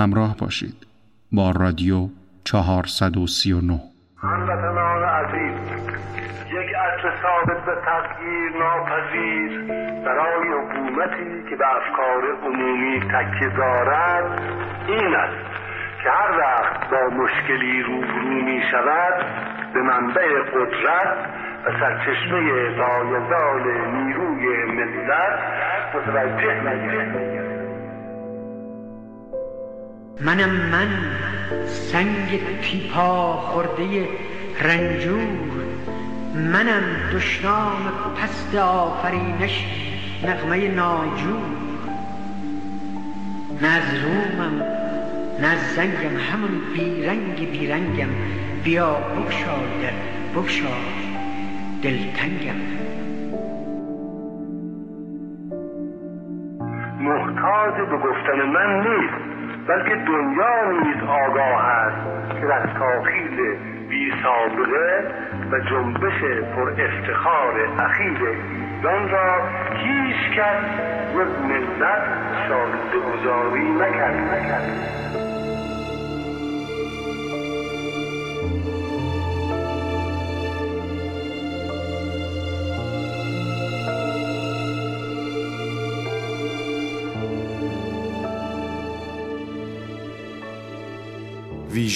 همراه باشید. با رادیو 439 هموطنان عزیز یک اصل ثابت به تغییر ناپذیر برای حکومتی که به افکار عمومی تکیه دارد این است که هر وقت با مشکلی روبرو می شود به منبع قدرت و سرچشمه لایزال نیروی ملت متوجه نگیرد منم من سنگ تیپا خورده رنجور. منم دشنام پست آفرینش نغمه ناجور. نه از رومم نه از زنگم همون بیرنگ بیرنگم. بیا بگشا در بگشا دلتنگم. سابقه و جنبش پر افتخار اخیر ایران را هیچ کس جز ملت شاهد گذاری نکرد.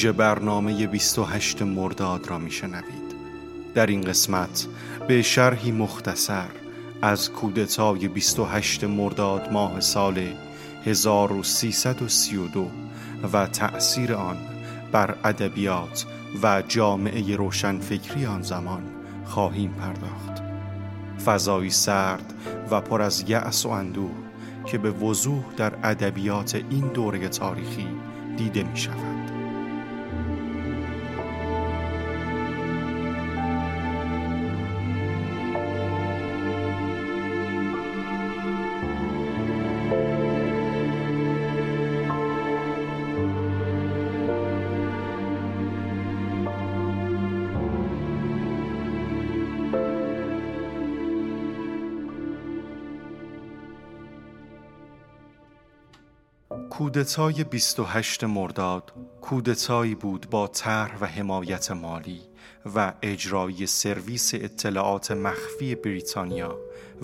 ویژه برنامه 28 مرداد را میشنوید در این قسمت به شرحی مختصر از کودتای 28 مرداد ماه سال 1332 و تأثیر آن بر ادبیات و جامعه روشنفکری آن زمان خواهیم پرداخت فضایی سرد و پر از یأس و اندوه که به وضوح در ادبیات این دوره تاریخی دیده می شود. کودتای 28 مرداد کودتایی بود با طرح و حمایت مالی و اجرایی سرویس اطلاعات مخفی بریتانیا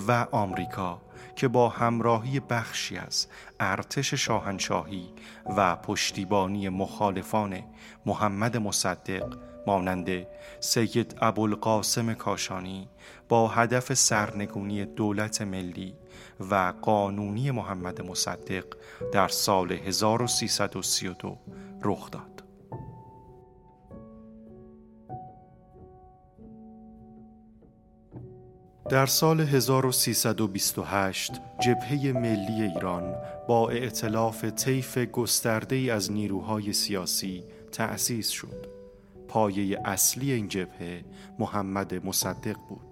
و آمریکا که با همراهی بخشی از ارتش شاهنشاهی و پشتیبانی مخالفان محمد مصدق مانند سید ابوالقاسم کاشانی با هدف سرنگونی دولت ملی و قانونی محمد مصدق در سال 1332 رخ داد. در سال 1328 جبهه ملی ایران با ائتلاف طیف گسترده ای از نیروهای سیاسی تأسیس شد. پایه اصلی این جبهه محمد مصدق بود.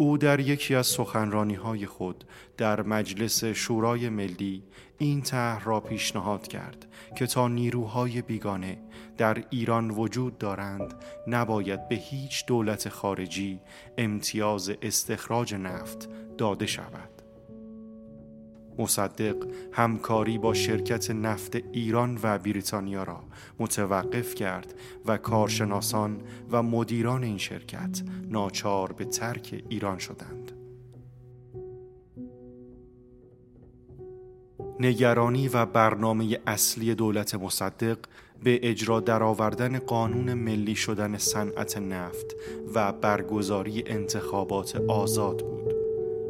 او در یکی از سخنرانی های خود در مجلس شورای ملی این طرح را پیشنهاد کرد که تا نیروهای بیگانه در ایران وجود دارند نباید به هیچ دولت خارجی امتیاز استخراج نفت داده شود. مصدق همکاری با شرکت نفت ایران و بریتانیا را متوقف کرد و کارشناسان و مدیران این شرکت ناچار به ترک ایران شدند. نگرانی و برنامه اصلی دولت مصدق به اجرا درآوردن قانون ملی شدن صنعت نفت و برگزاری انتخابات آزاد بود.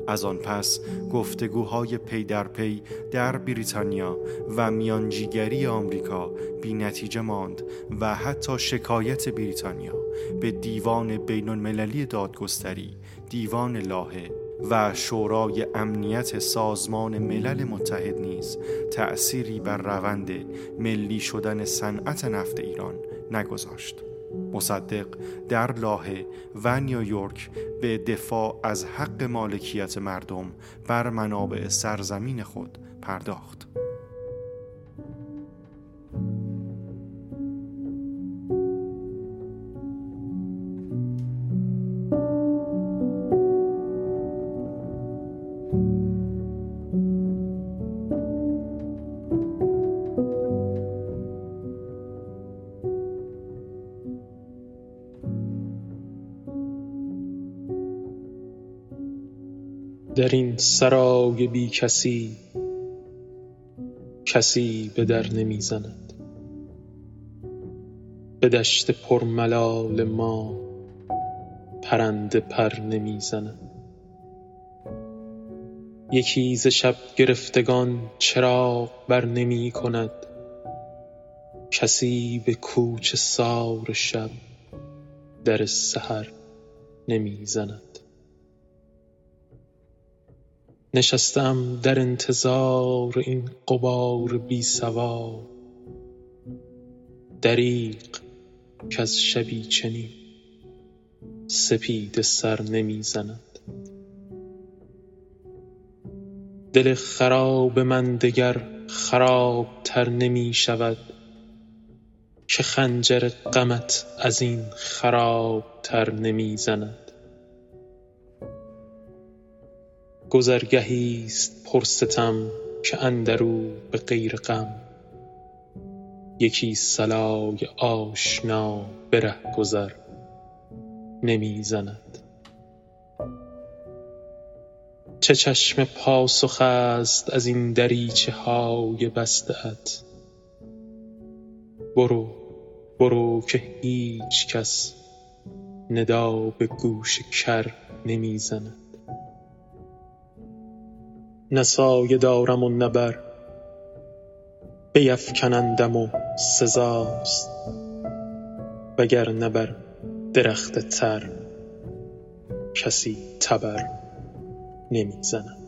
از آن پس گفتگوهای پی در پی در بریتانیا و میانجیگری آمریکا بی نتیجه ماند و حتی شکایت بریتانیا به دیوان بین المللی دادگستری دیوان لاهه و شورای امنیت سازمان ملل متحد نیز تأثیری بر روند ملی شدن صنعت نفت ایران نگذاشت. مصدق در لاهه و نیویورک به دفاع از حق مالکیت مردم بر منابع سرزمین خود پرداخت. در این سرای بی کسی کسی به در نمی زند به دشت پرملال ما پرنده پر نمی زند یکی ز شب گرفتگان چراغ بر نمی کند. کسی به کوچه سار شب در سحر نمی زند نشستم در انتظار این غبار بی سوار دریغ کز شبی چنین سپیده سر نمی زند. دل خراب من دگر خراب تر نمی شود که خنجر غمت از این خراب تر نمی زند. گذرگهی است پرستم که اندرو به غیر غم. یکی صلای آشنا به رهگذر نمی زند چه چشم پاسخ است از این دریچه های بسته ات برو برو که هیچ کس ندا به گوش کر نمی زند نه سایه دارم و نه بر بیفکنندم و سزاست. وگر بر درخت تر کسی تبر نمی‌زند.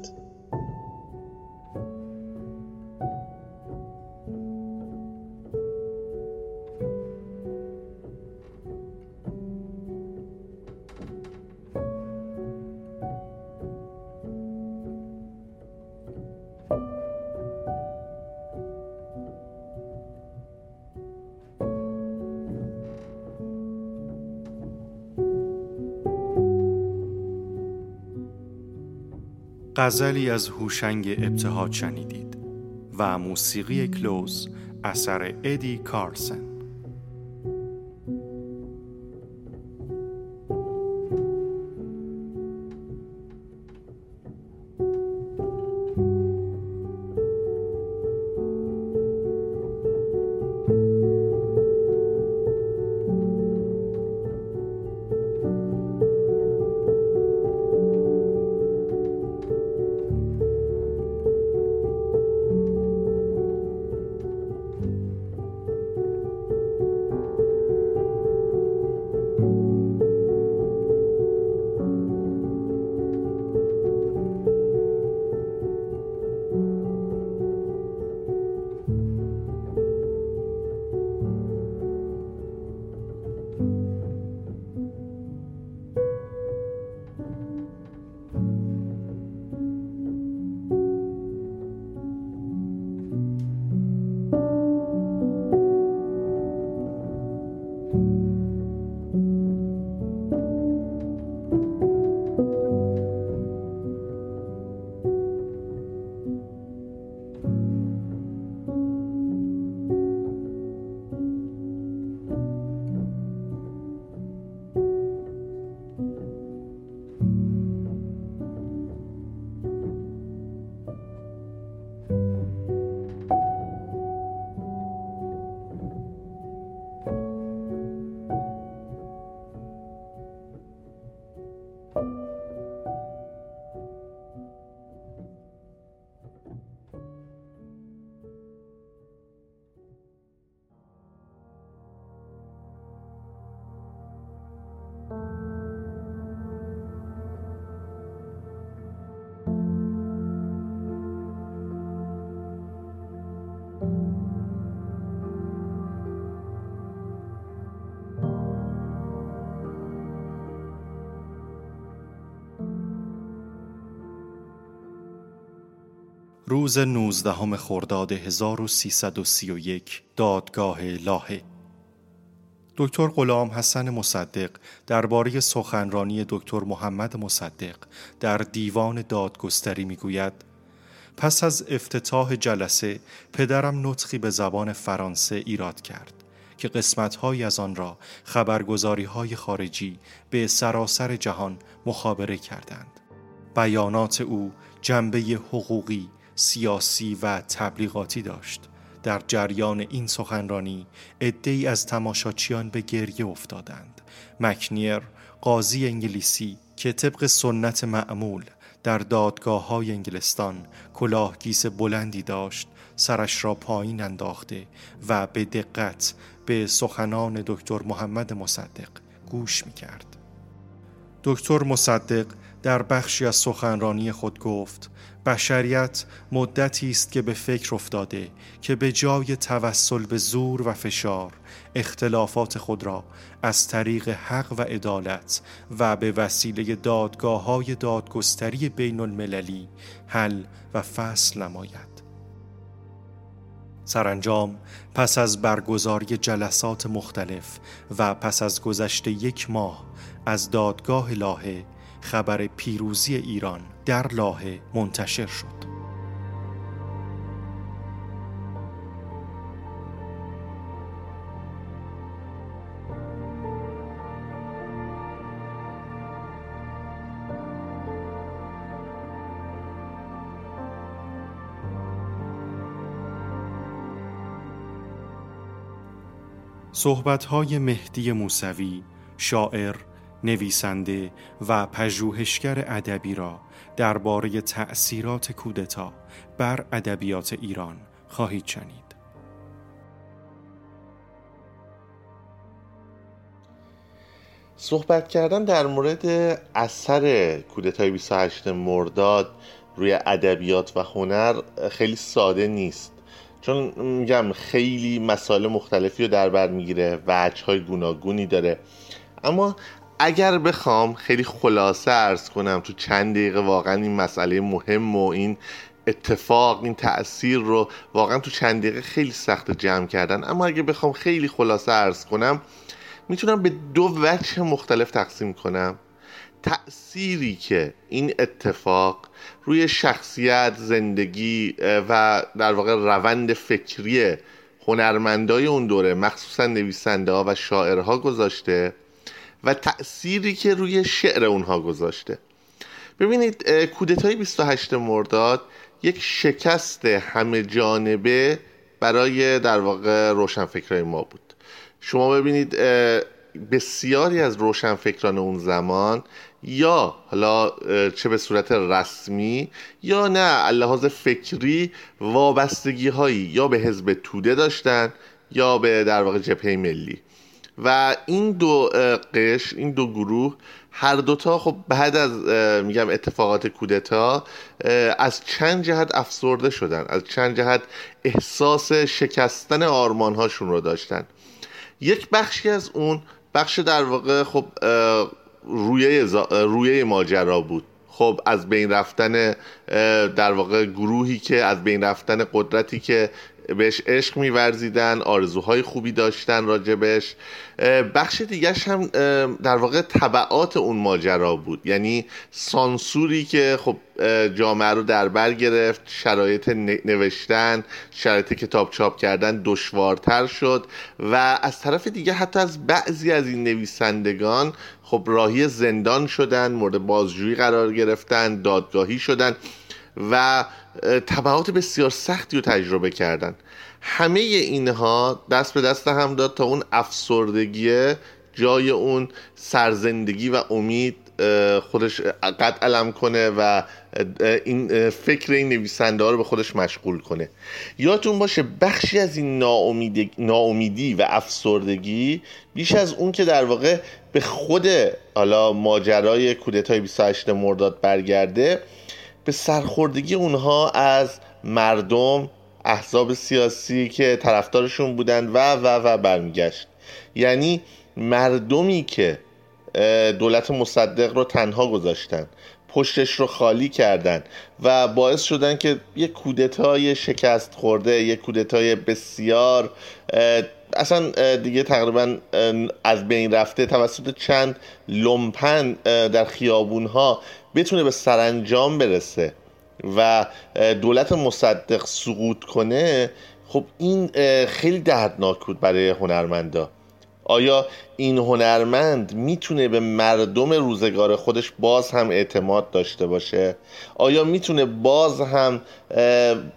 غزلی از هوشنگ ابتهاج شنیدید و موسیقی کلوز اثر ادی کارسن. روز نوزدهم خرداد 1331 دادگاه لاهه. دکتر غلام حسن مصدق درباره سخنرانی دکتر محمد مصدق در دیوان دادگستری می‌گوید پس از افتتاح جلسه پدرم نطخی به زبان فرانسه ایراد کرد که قسمتهایی از آن را خبرگزاری های خارجی به سراسر جهان مخابره کردند. بیانات او جنبه حقوقی، سیاسی و تبلیغاتی داشت در جریان این سخنرانی عدهای از تماشاچیان به گریه افتادند مکنیر قاضی انگلیسی که طبق سنت معمول در دادگاه های انگلستان کلاهگیس بلندی داشت سرش را پایین انداخته و به دقت به سخنان دکتر محمد مصدق گوش می کرد. دکتر مصدق در بخشی از سخنرانی خود گفت بشریت مدتی است که به فکر افتاده که به جای توسل به زور و فشار اختلافات خود را از طریق حق و عدالت و به وسیله دادگاه های دادگستری بین المللی حل و فصل نماید. سرانجام پس از برگزاری جلسات مختلف و پس از گذشت یک ماه از دادگاه لاهه خبر پیروزی ایران در لاهه منتشر شد. صحبتهای مهدی موسوی شاعر نویسنده و پژوهشگر ادبی را درباره تأثیرات کودتا بر ادبیات ایران خواهید شنید. صحبت کردن در مورد اثر کودتای 28 مرداد روی ادبیات و هنر خیلی ساده نیست چون میگم خیلی مسائل مختلفی رو در بر می‌گیره وجه های گوناگونی داره اما اگر بخوام خیلی خلاصه ارز کنم تو چند دقیقه واقعا این مسئله مهم و این اتفاق این تاثیر رو واقعا تو چند دقیقه خیلی سخت جمع کردن. اما اگه بخوام خیلی خلاصه ارز کنم می‌تونم به دو وجه مختلف تقسیم کنم. تأثیری که این اتفاق روی شخصیت زندگی و در واقع روند فکری هنرمندای اون دوره مخصوصا نویسنده ها و شاعرها گذاشته. و تأثیری که روی شعر اونها گذاشته. ببینید کودتای 28 مرداد یک شکست همه جانبه برای در واقع روشنفکرای ما بود. شما ببینید بسیاری از روشنفکران اون زمان یا حالا چه به صورت رسمی یا نه لحاظ فکری وابستگی هایی یا به حزب توده داشتن یا به در واقع جبهه ملی. و این دو قش این دو گروه هر دوتا خب بعد از میگم اتفاقات کودتا از چند جهت افسرده شدن از چند جهت احساس شکستن آرمان هاشون رو داشتن. یک بخشی از اون بخش در واقع خب رویه, رویه ماجرا بود. خب از بین رفتن در واقع گروهی که از بین رفتن قدرتی که بهش عشق میورزیدن آرزوهای خوبی داشتن راجبش. بخش دیگرش هم در واقع طبعات اون ماجرا بود. یعنی سانسوری که خب جامعه رو در بر گرفت شرایط نوشتن شرایط کتاب چاپ کردن دشوارتر شد و از طرف دیگه حتی از بعضی از این نویسندگان خب راهی زندان شدن مورد بازجویی قرار گرفتن دادگاهی شدن. و طبعات بسیار سختی رو تجربه کردن. همه اینها دست به دست هم داد تا اون افسردگی جای اون سرزندگی و امید خودش قد علم کنه و این فکر این نویسنده رو به خودش مشغول کنه. یادتون باشه بخشی از این ناامیدی و افسردگی بیش از اون که در واقع به خود حالا ماجرای کودتای 28 مرداد برگرده به سرخوردگی اونها از مردم احزاب سیاسی که طرفدارشون بودند و و و برمیگشت. یعنی مردمی که دولت مصدق رو تنها گذاشتن پشتش رو خالی کردن و باعث شدن که یک کودتای شکست خورده یک کودتای بسیار اصلا دیگه تقریبا از بین رفته توسط چند لومپن در خیابون ها بتونه به سرانجام برسه و دولت مصدق سقوط کنه خب این خیلی دردناک بود برای هنرمندا. آیا این هنرمند می‌تونه به مردم روزگار خودش باز هم اعتماد داشته باشه؟ آیا می‌تونه باز هم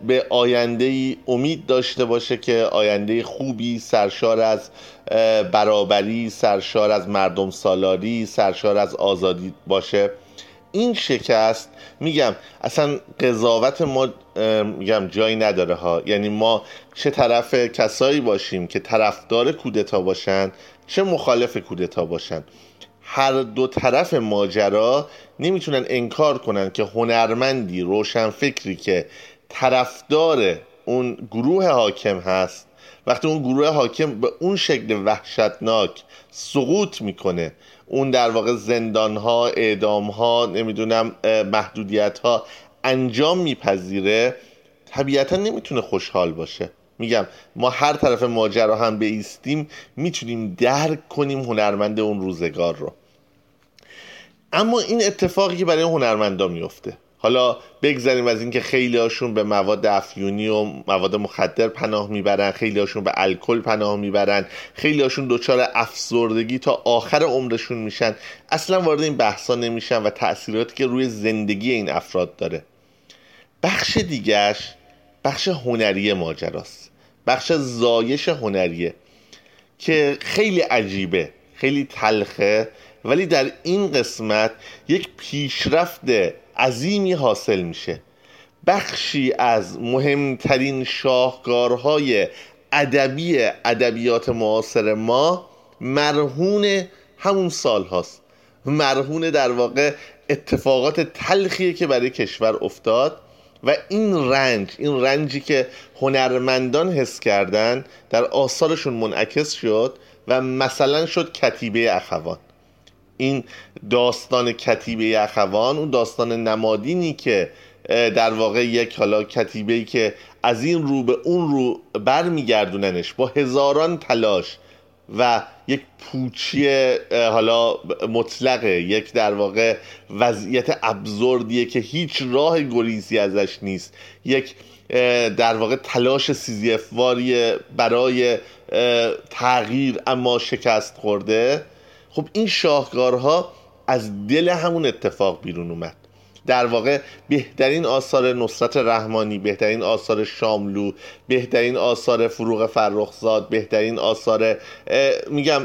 به آینده ای امید داشته باشه که آینده خوبی سرشار از برابری سرشار از مردم سالاری سرشار از آزادی باشه؟ این شکست میگم اصلا قضاوت ما میگم جایی نداره ها. یعنی ما چه طرف کسایی باشیم که طرفدار کودتا باشن چه مخالف کودتا باشن. هر دو طرف ماجرا نمی‌تونن انکار کنن که هنرمندی روشن فکری که طرفدار اون گروه حاکم هست وقتی اون گروه حاکم به اون شکل وحشتناک سقوط می‌کنه اون در واقع زندان ها اعدام ها نمی‌دونم محدودیت ها انجام میپذیره طبیعتا نمی‌تونه خوشحال باشه. میگم ما هر طرف ماجرا هم بیستیم می‌تونیم درک کنیم هنرمند اون روزگار رو. اما این اتفاقی که برای هنرمندا میفته حالا بگذاریم از اینکه خیلی هاشون به مواد افیونی و مواد مخدر پناه می‌برن خیلی هاشون به الکل پناه می‌برن خیلی هاشون دچار افسردگی تا آخر عمرشون میشن. اصلا وارد این بحثا نمیشن و تاثیراتی که روی زندگی این افراد داره. بخش دیگهش بخش هنری ماجراست. بخش زایش هنریه که خیلی عجیبه خیلی تلخه ولی در این قسمت یک پیشرفت عظیمی حاصل میشه. بخشی از مهمترین شاهکارهای ادبی ادبیات معاصر ما مرهون همون سال هاست. مرهون در واقع اتفاقات تلخیه که برای کشور افتاد و این رنج این رنجی که هنرمندان حس کردن در آثارشون منعکس شد و مثلا شد کتیبه اخوان. این داستان کتیبه اخوان اون داستان نمادینی که در واقع یک حالا کتیبه ای که از این رو به اون رو برمیگردوننش با هزاران تلاش و یک پوچی حالا مطلقه یک در واقع وضعیت ابزوردیه که هیچ راه گریزی ازش نیست یک در واقع تلاش سیزیفواری برای تغییر اما شکست خورده. خب این شاهکارها از دل همون اتفاق بیرون اومد. در واقع بهترین آثار نصرت رحمانی بهترین آثار شاملو بهترین آثار فروغ فرخزاد بهترین آثار میگم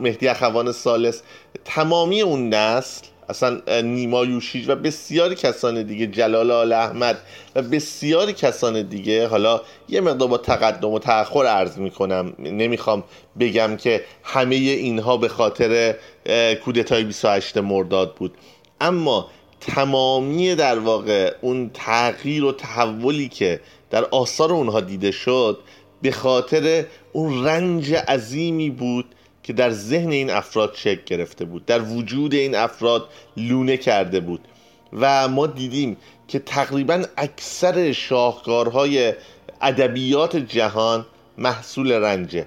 مهدی اخوان سالس تمامی اون نسل اصلا نیما یوشیج و بسیاری کسان دیگه جلال آل احمد و بسیاری کسان دیگه. حالا یه مقدار با تقدم و تأخر عرض می‌کنم. نمی‌خوام بگم که همه اینها به خاطر کودتای 28 مرداد بود. اما تمامی در واقع اون تغییر و تحولی که در آثار اونها دیده شد به خاطر اون رنج عظیمی بود که در ذهن این افراد شکل گرفته بود در وجود این افراد لونه کرده بود. و ما دیدیم که تقریبا اکثر شاهکارهای ادبیات جهان محصول رنجه.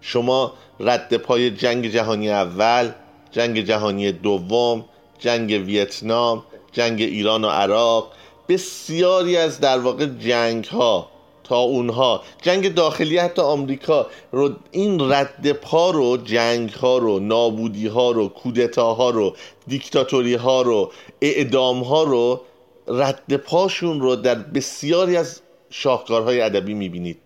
شما رد پای جنگ جهانی اول جنگ جهانی دوم جنگ ویتنام جنگ ایران و عراق بسیاری از در واقع جنگ ها تا اونها. جنگ داخلی حتی آمریکا رو این رد پا رو جنگ ها رو نابودی ها رو کودتاها رو دیکتاتوری ها رو اعدام ها رو رد پاشون رو در بسیاری از شاهکارهای ادبی می‌بینید.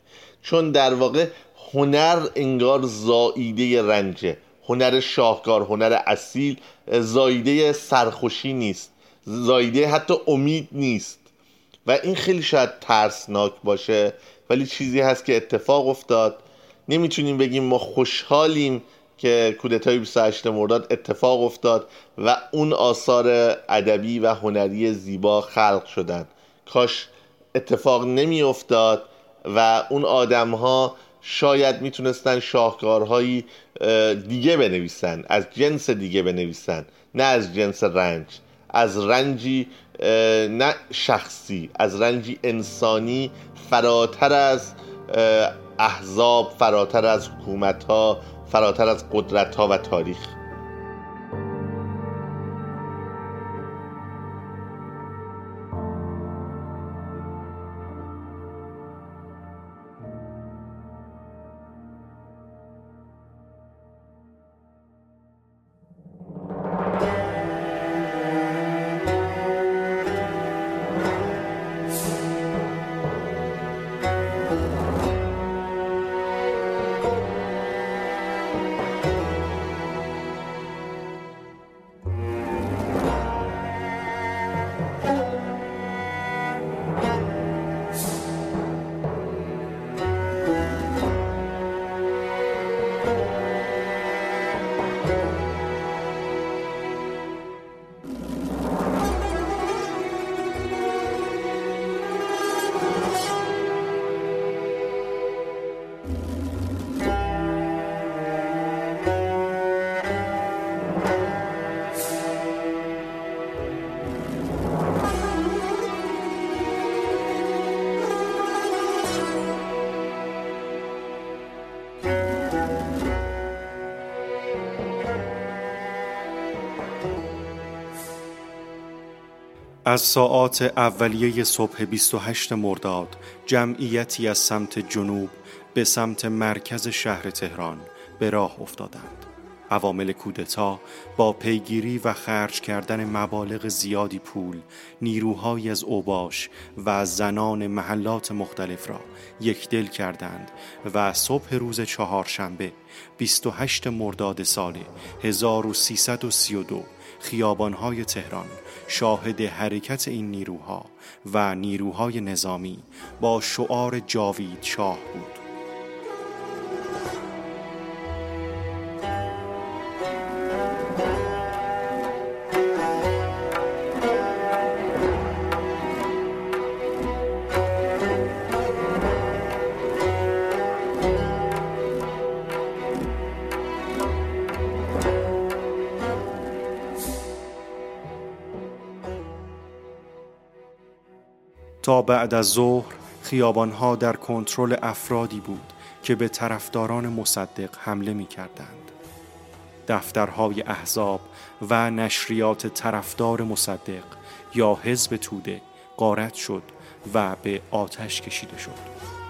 چون در واقع هنر انگار زاییده رنجه. هنر شاهکار هنر اصیل زاییده سرخوشی نیست. زاییده حتی امید نیست. و این خیلی شاید ترسناک باشه ولی چیزی هست که اتفاق افتاد. نمی‌تونیم بگیم ما خوشحالیم که کودتای 28 مرداد اتفاق افتاد و اون آثار ادبی و هنری زیبا خلق شدن. کاش اتفاق نمی افتاد و اون آدم ها شاید می‌تونستن شاهکارهایی دیگه بنویسن از جنس دیگه بنویسن نه از جنس رنج. از رنجی نه شخصی از رنجی انسانی فراتر از احزاب فراتر از حکومت ها فراتر از قدرت ها و تاریخ. از ساعات اولیه صبح 28 مرداد جمعیتی از سمت جنوب به سمت مرکز شهر تهران به راه افتادند. عوامل کودتا با پیگیری و خرج کردن مبالغ زیادی پول نیروهایی از اوباش و زنان محلات مختلف را یکدل کردند و صبح روز چهارشنبه 28 مرداد سال 1332 خیابانهای تهران شاهد حرکت این نیروها و نیروهای نظامی با شعار جاوید شاه بود. تا بعد از ظهر خیابانها در کنترل افرادی بود که به طرفداران مصدق حمله می کردند. دفترهای احزاب و نشریات طرفدار مصدق یا حزب توده قارت شد و به آتش کشیده شد.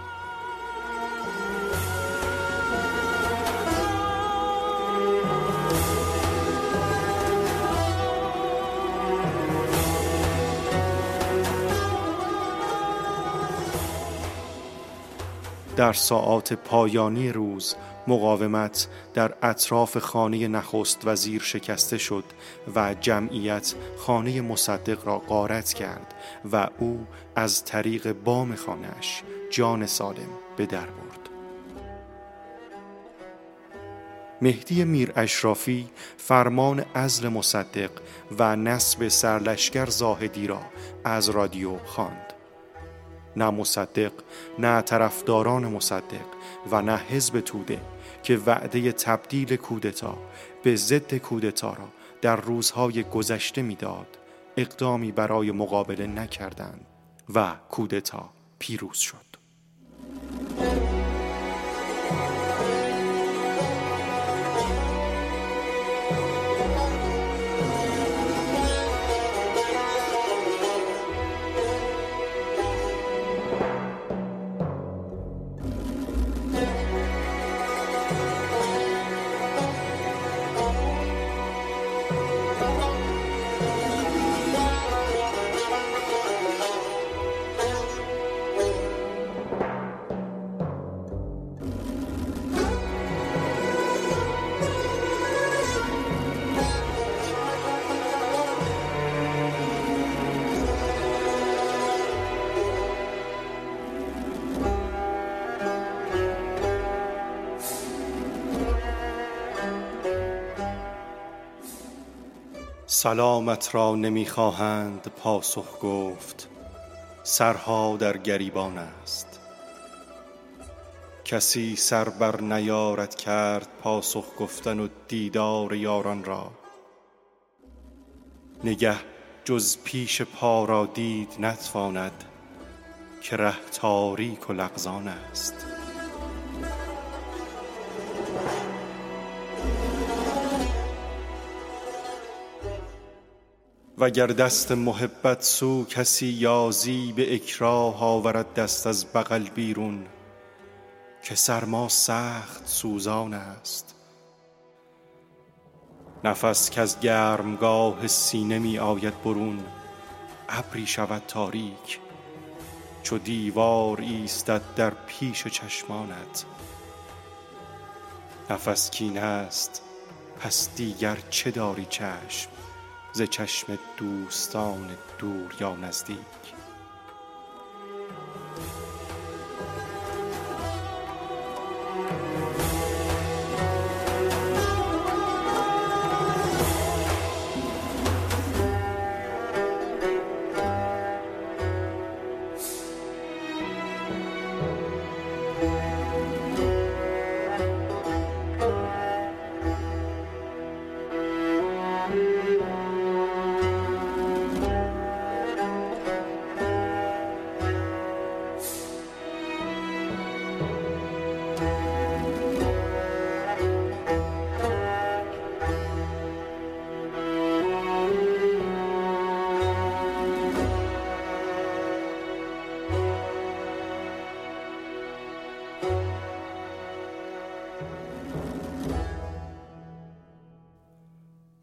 در ساعات پایانی روز مقاومت در اطراف خانه نخست وزیر شکسته شد و جمعیت خانه مصدق را غارت کرد و او از طریق بام خانهش جان سالم به در برد مهدی میر اشرافی فرمان ازل مصدق و نصب سرلشکر زاهدی را از رادیو خواند. نه مصدق نه طرفداران مصدق و نه حزب توده که وعده تبدیل کودتا به ضد کودتا را در روزهای گذشته می‌داد اقدامی برای مقابله نکردند و کودتا پیروز شد. سلامت را نمی‌خواهند پاسخ گفت. سرها در گریبان است. کسی سر بر نیارد کرد پاسخ گفتن و دیدار یاران را. نگه جز پیش پا را دید نتواند که ره تاریک و لغزان است. وگر دست محبت سو کسی یازی به اکراه آورد دست از بغل بیرون که سرما سخت سوزان است. نفس که از گرمگاه سینه می آید برون ابری شود تاریک چو دیوار ایستد در پیش چشمانت. نفس کین است پس دیگر چه داری چشم؟ ز چشم دوستان دور یا نزدیک.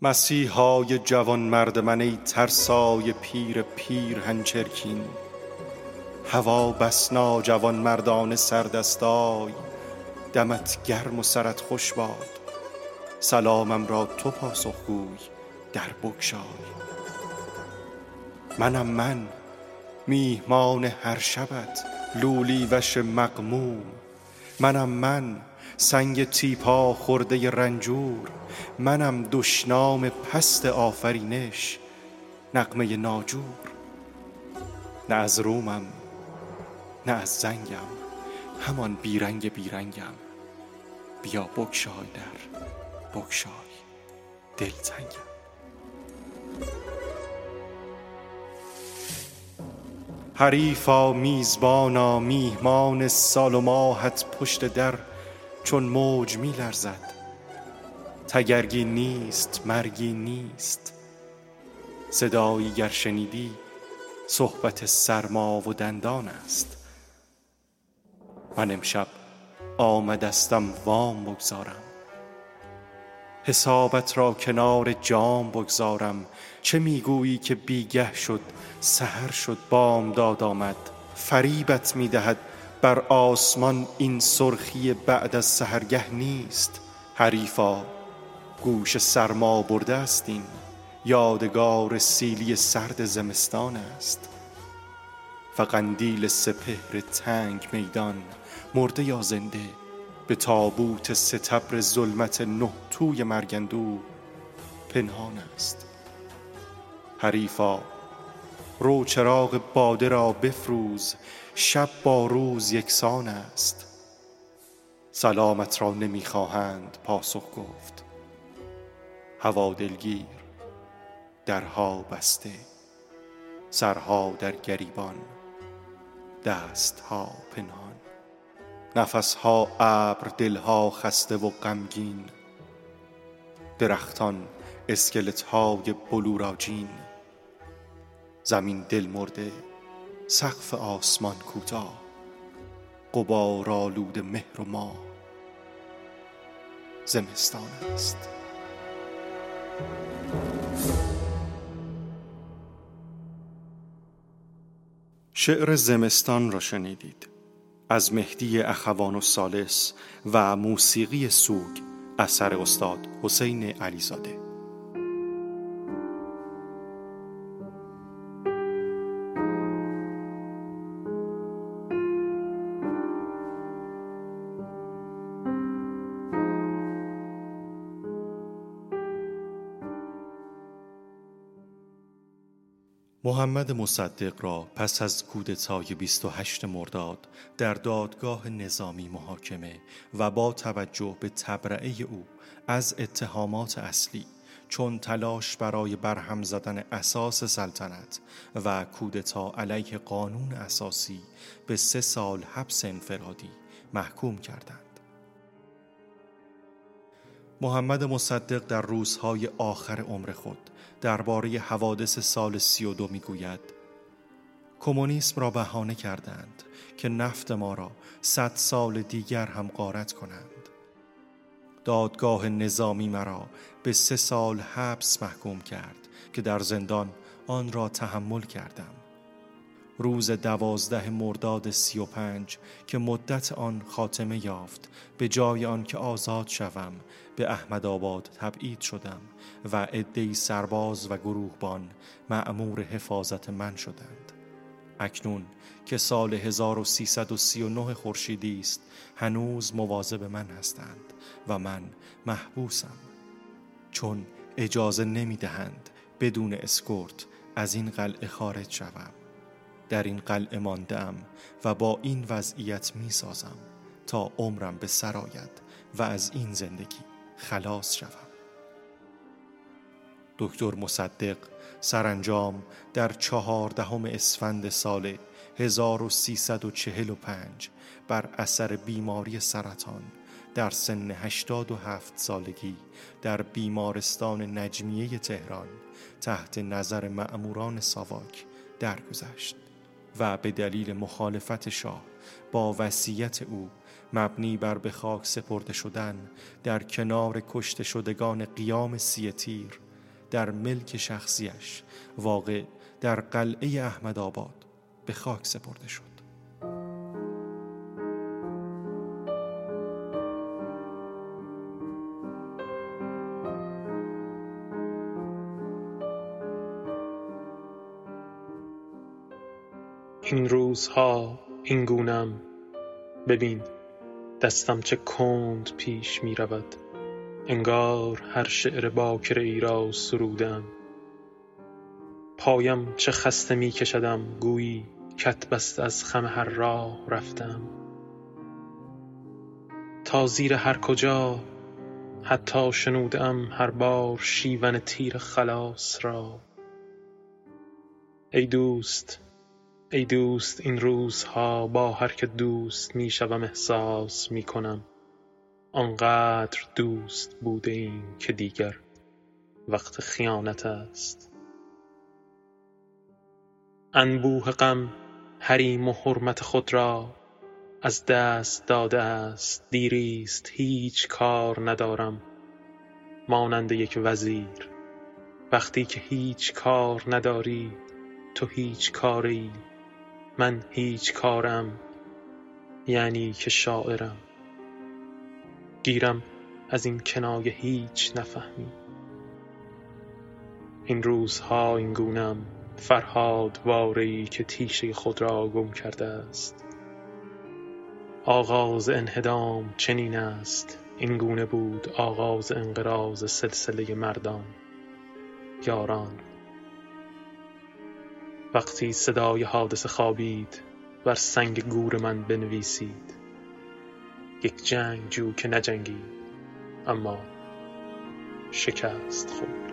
مسیحای جوان مرد من ای ترسای پیر پیر هنچرکین. هوا بسنا جوان مردان سردستای دمت گرم و سرت خوش باد. سلامم را تو پاسخگوی در بگشای. منم من میهمان هر شبت لولی وش مقموم منم من سنگ تیپا خورده رنجور. منم دشنام پست آفرینش نقمه ناجور. نه از رومم نه از زنگم همان بیرنگ بیرنگم. بیا بکشای در بکشای دلتنگم حریفا میزبانا میهمان سال و ماهت پشت در. چون موج می لرزد. تگرگی نیست مرگی نیست. صدایی گر شنیدی صحبت سرما و دندان است. من امشب آمدستم وام بگذارم. حسابت را کنار جام بگذارم. چه می‌گویی که بیگه شد سحر شد بامداد آمد. فریبت می‌دهد بر آسمان این سرخی بعد از سحرگه نیست. حریفا گوش سرما برده است این. یادگار سیلی سرد زمستان است. و قندیل سپهر تنگ میدان مرده یا زنده؟ به تابوت ستبر ظلمت نه توی مرگندو پنهان است. حریفا رو چراغ باده را بفروز. شب با روز یکسان است. سلامت را نمی‌خواهند پاسخ گفت. هوا دلگیر درها بسته سرها در گریبان دستها پنهان. نفسها ابر دلها خسته و غمگین. درختان اسکلت های بلوراجین. زمین دل مرده سقف آسمان کوتاه قبار آلود مهر و ما زمستان است. شعر زمستان را شنیدید. از مهدی اخوان و سالس و موسیقی سوگ اثر استاد حسین علیزاده. محمد مصدق را پس از کودتای 28 مرداد در دادگاه نظامی محاکمه و با توجه به تبرعه او از اتهامات اصلی چون تلاش برای برهم زدن اساس سلطنت و کودتا علیه قانون اساسی به سه سال حبس انفرادی محکوم کردند. محمد مصدق در روزهای آخر عمر خود درباره حوادث سال سی و دو می گوید کمونیسم را بهانه کردند که نفت ما را صد سال دیگر هم غارت کنند. دادگاه نظامی مرا به سه حبس حبس محکوم کرد که در زندان آن را تحمل کردم. روز دوازده مرداد سی و پنج که مدت آن خاتمه یافت به جای آن که آزاد شوم به احمد آباد تبعید شدم و عدهای سرباز و گروهبان معمور حفاظت من شدند. اکنون که سال 1339 خورشیدی است هنوز مواظب من هستند و من محبوسم. چون اجازه نمی دهند بدون اسکورت از این قلعه خارج شوم. در این قلعه ماندم و با این وضعیت می سازم تا عمرم به سرایت و از این زندگی خلاص شوم. دکتر مصدق سرانجام در چهاردهم اسفند سال 1345 بر اثر بیماری سرطان در سن 87 سالگی در بیمارستان نجمیه تهران تحت نظر مأموران ساواک درگذشت. و به دلیل مخالفت شاه با وصیت او مبنی بر به خاک سپرده شدن در کنار کشته شدگان قیام سی تیر در ملک شخصیش واقع در قلعه احمد آباد به خاک سپرده شد. این روزها این گونم. ببین دستم چه کند پیش می رود. انگار هر شعر باکر ای را سرودم. پایم چه خسته می کشدم گویی کت بست از خم هر راه رفتم. تا زیر هر کجا حتی شنودم هر بار شیون تیر خلاص را. ای دوست ای دوست این روزها با هر که دوست می شوم احساس می کنم آنقدر دوست بوده ایم که دیگر وقت خیانت است. انبوه غم حریم و حرمت خود را از دست داده است. دیریست هیچ کار ندارم. مانند یک وزیر وقتی که هیچ کار نداری تو هیچ کاری من هیچ کارم یعنی که شاعرم. گیرم از این کنایه هیچ نفهمی. این روزها این گونم فرهاد واری که تیشه خود را گم کرده است. آغاز انهدام چنین است. این گونه بود آغاز انقراض سلسله مردان. یاران. وقتی صدای حادثه خوابید بر سنگ گور من بنویسید. یک جنگجو که نجنگید اما شکست خورد.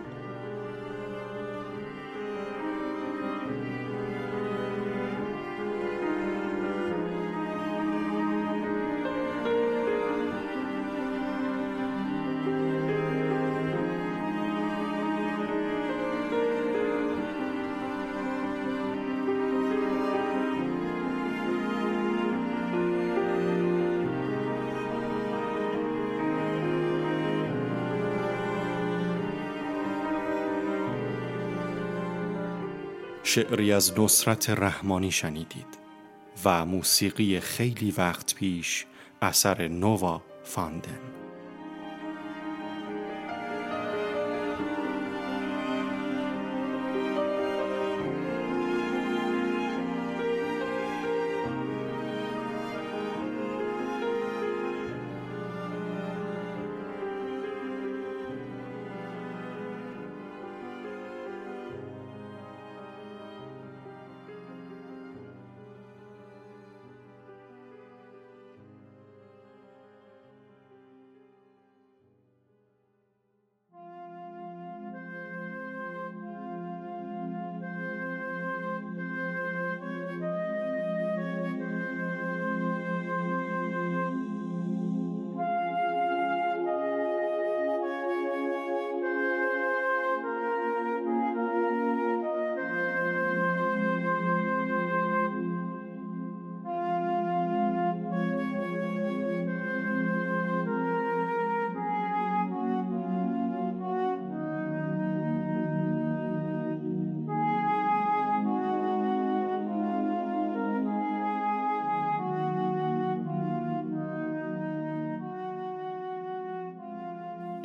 شعری از نصرت رحمانی شنیدید و موسیقی خیلی وقت پیش اثر نووا فاندن.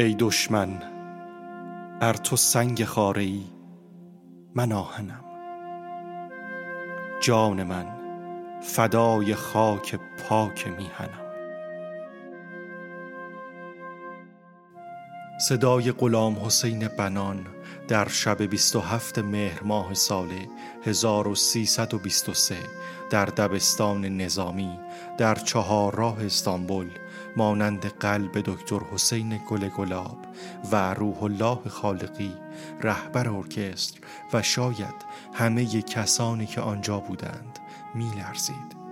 ای دشمن ار تو سنگ خاره ای من آهنم. جان من فدای خاک پاک میهنم. صدای غلام حسین بنان در شب 27 مهر ماه سال 1323 در دبستان نظامی در چهار راه استانبول مانند قلب دکتر حسین گل گلاب و روح الله خالقی رهبر ارکستر و شاید همه کسانی که آنجا بودند می لرزید.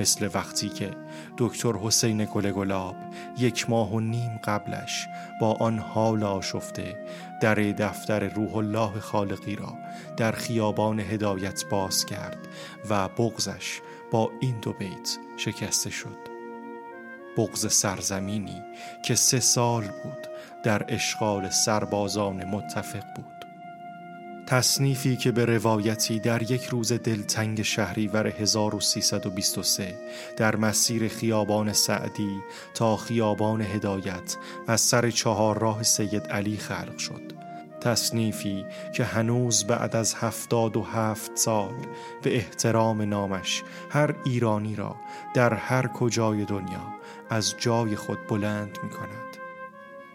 مثل وقتی که دکتر حسین گل گلاب یک ماه و نیم قبلش با آن حال آشفته در دفتر روح الله خالقی را در خیابان هدایت باز کرد و بغزش با این دو بیت شکسته شد بغز سرزمینی که سه سال بود در اشغال سربازان متفق بود. تصنیفی که به روایتی در یک روز دلتنگ شهریور 1323 در مسیر خیابان سعدی تا خیابان هدایت از سر چهار راه سید علی خلق شد. تصنیفی که هنوز بعد از هفتاد و هفت سال به احترام نامش هر ایرانی را در هر کجای دنیا از جای خود بلند می کند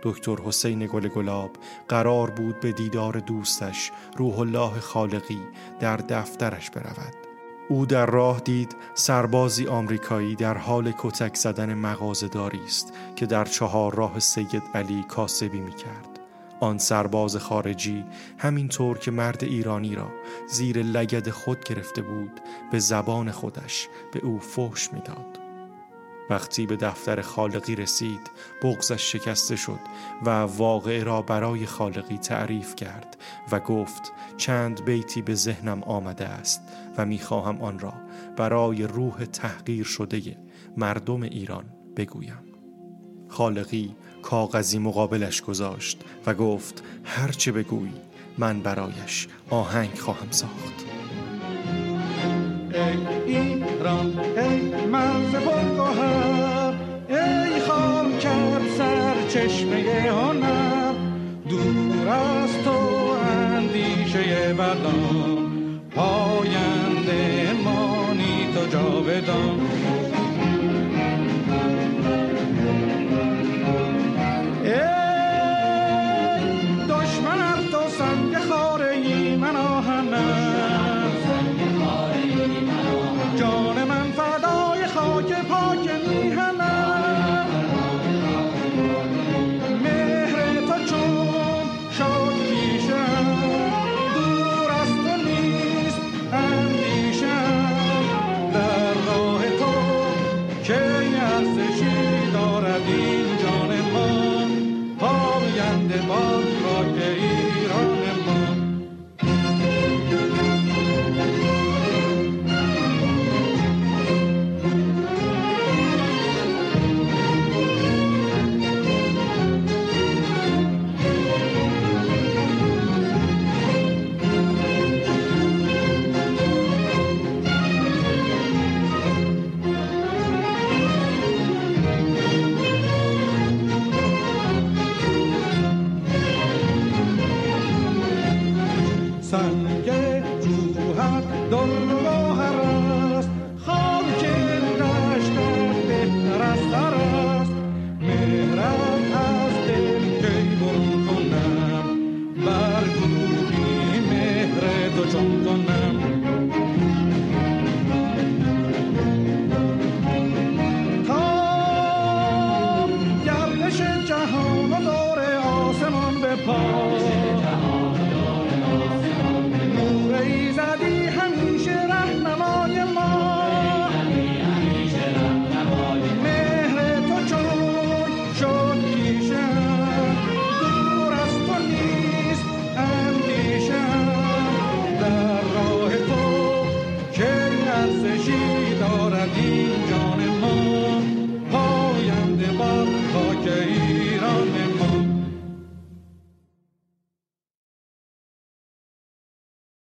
دکتر حسین گل گلاب قرار بود به دیدار دوستش روح الله خالقی در دفترش برود او در راه دید سربازی آمریکایی در حال کتک زدن مغازه‌داری است که در چهار راه سید علی کاسبی می کرد. آن سرباز خارجی همینطور که مرد ایرانی را زیر لگد خود گرفته بود به زبان خودش به او فحش می‌داد. وقتی به دفتر خالقی رسید بغزش شکسته شد و واقعه را برای خالقی تعریف کرد و گفت چند بیتی به ذهنم آمده است و می‌خواهم آن را برای روح تحقیر شده مردم ایران بگویم. خالقی کاغذی مقابلش گذاشت و گفت هرچه بگویی من برایش آهنگ خواهم ساخت. ایران ای مرز بلگوهر ای خام کرد سر چشمه هنر. دور از تو اندیشه بدان پاینده مانی تو جاودان.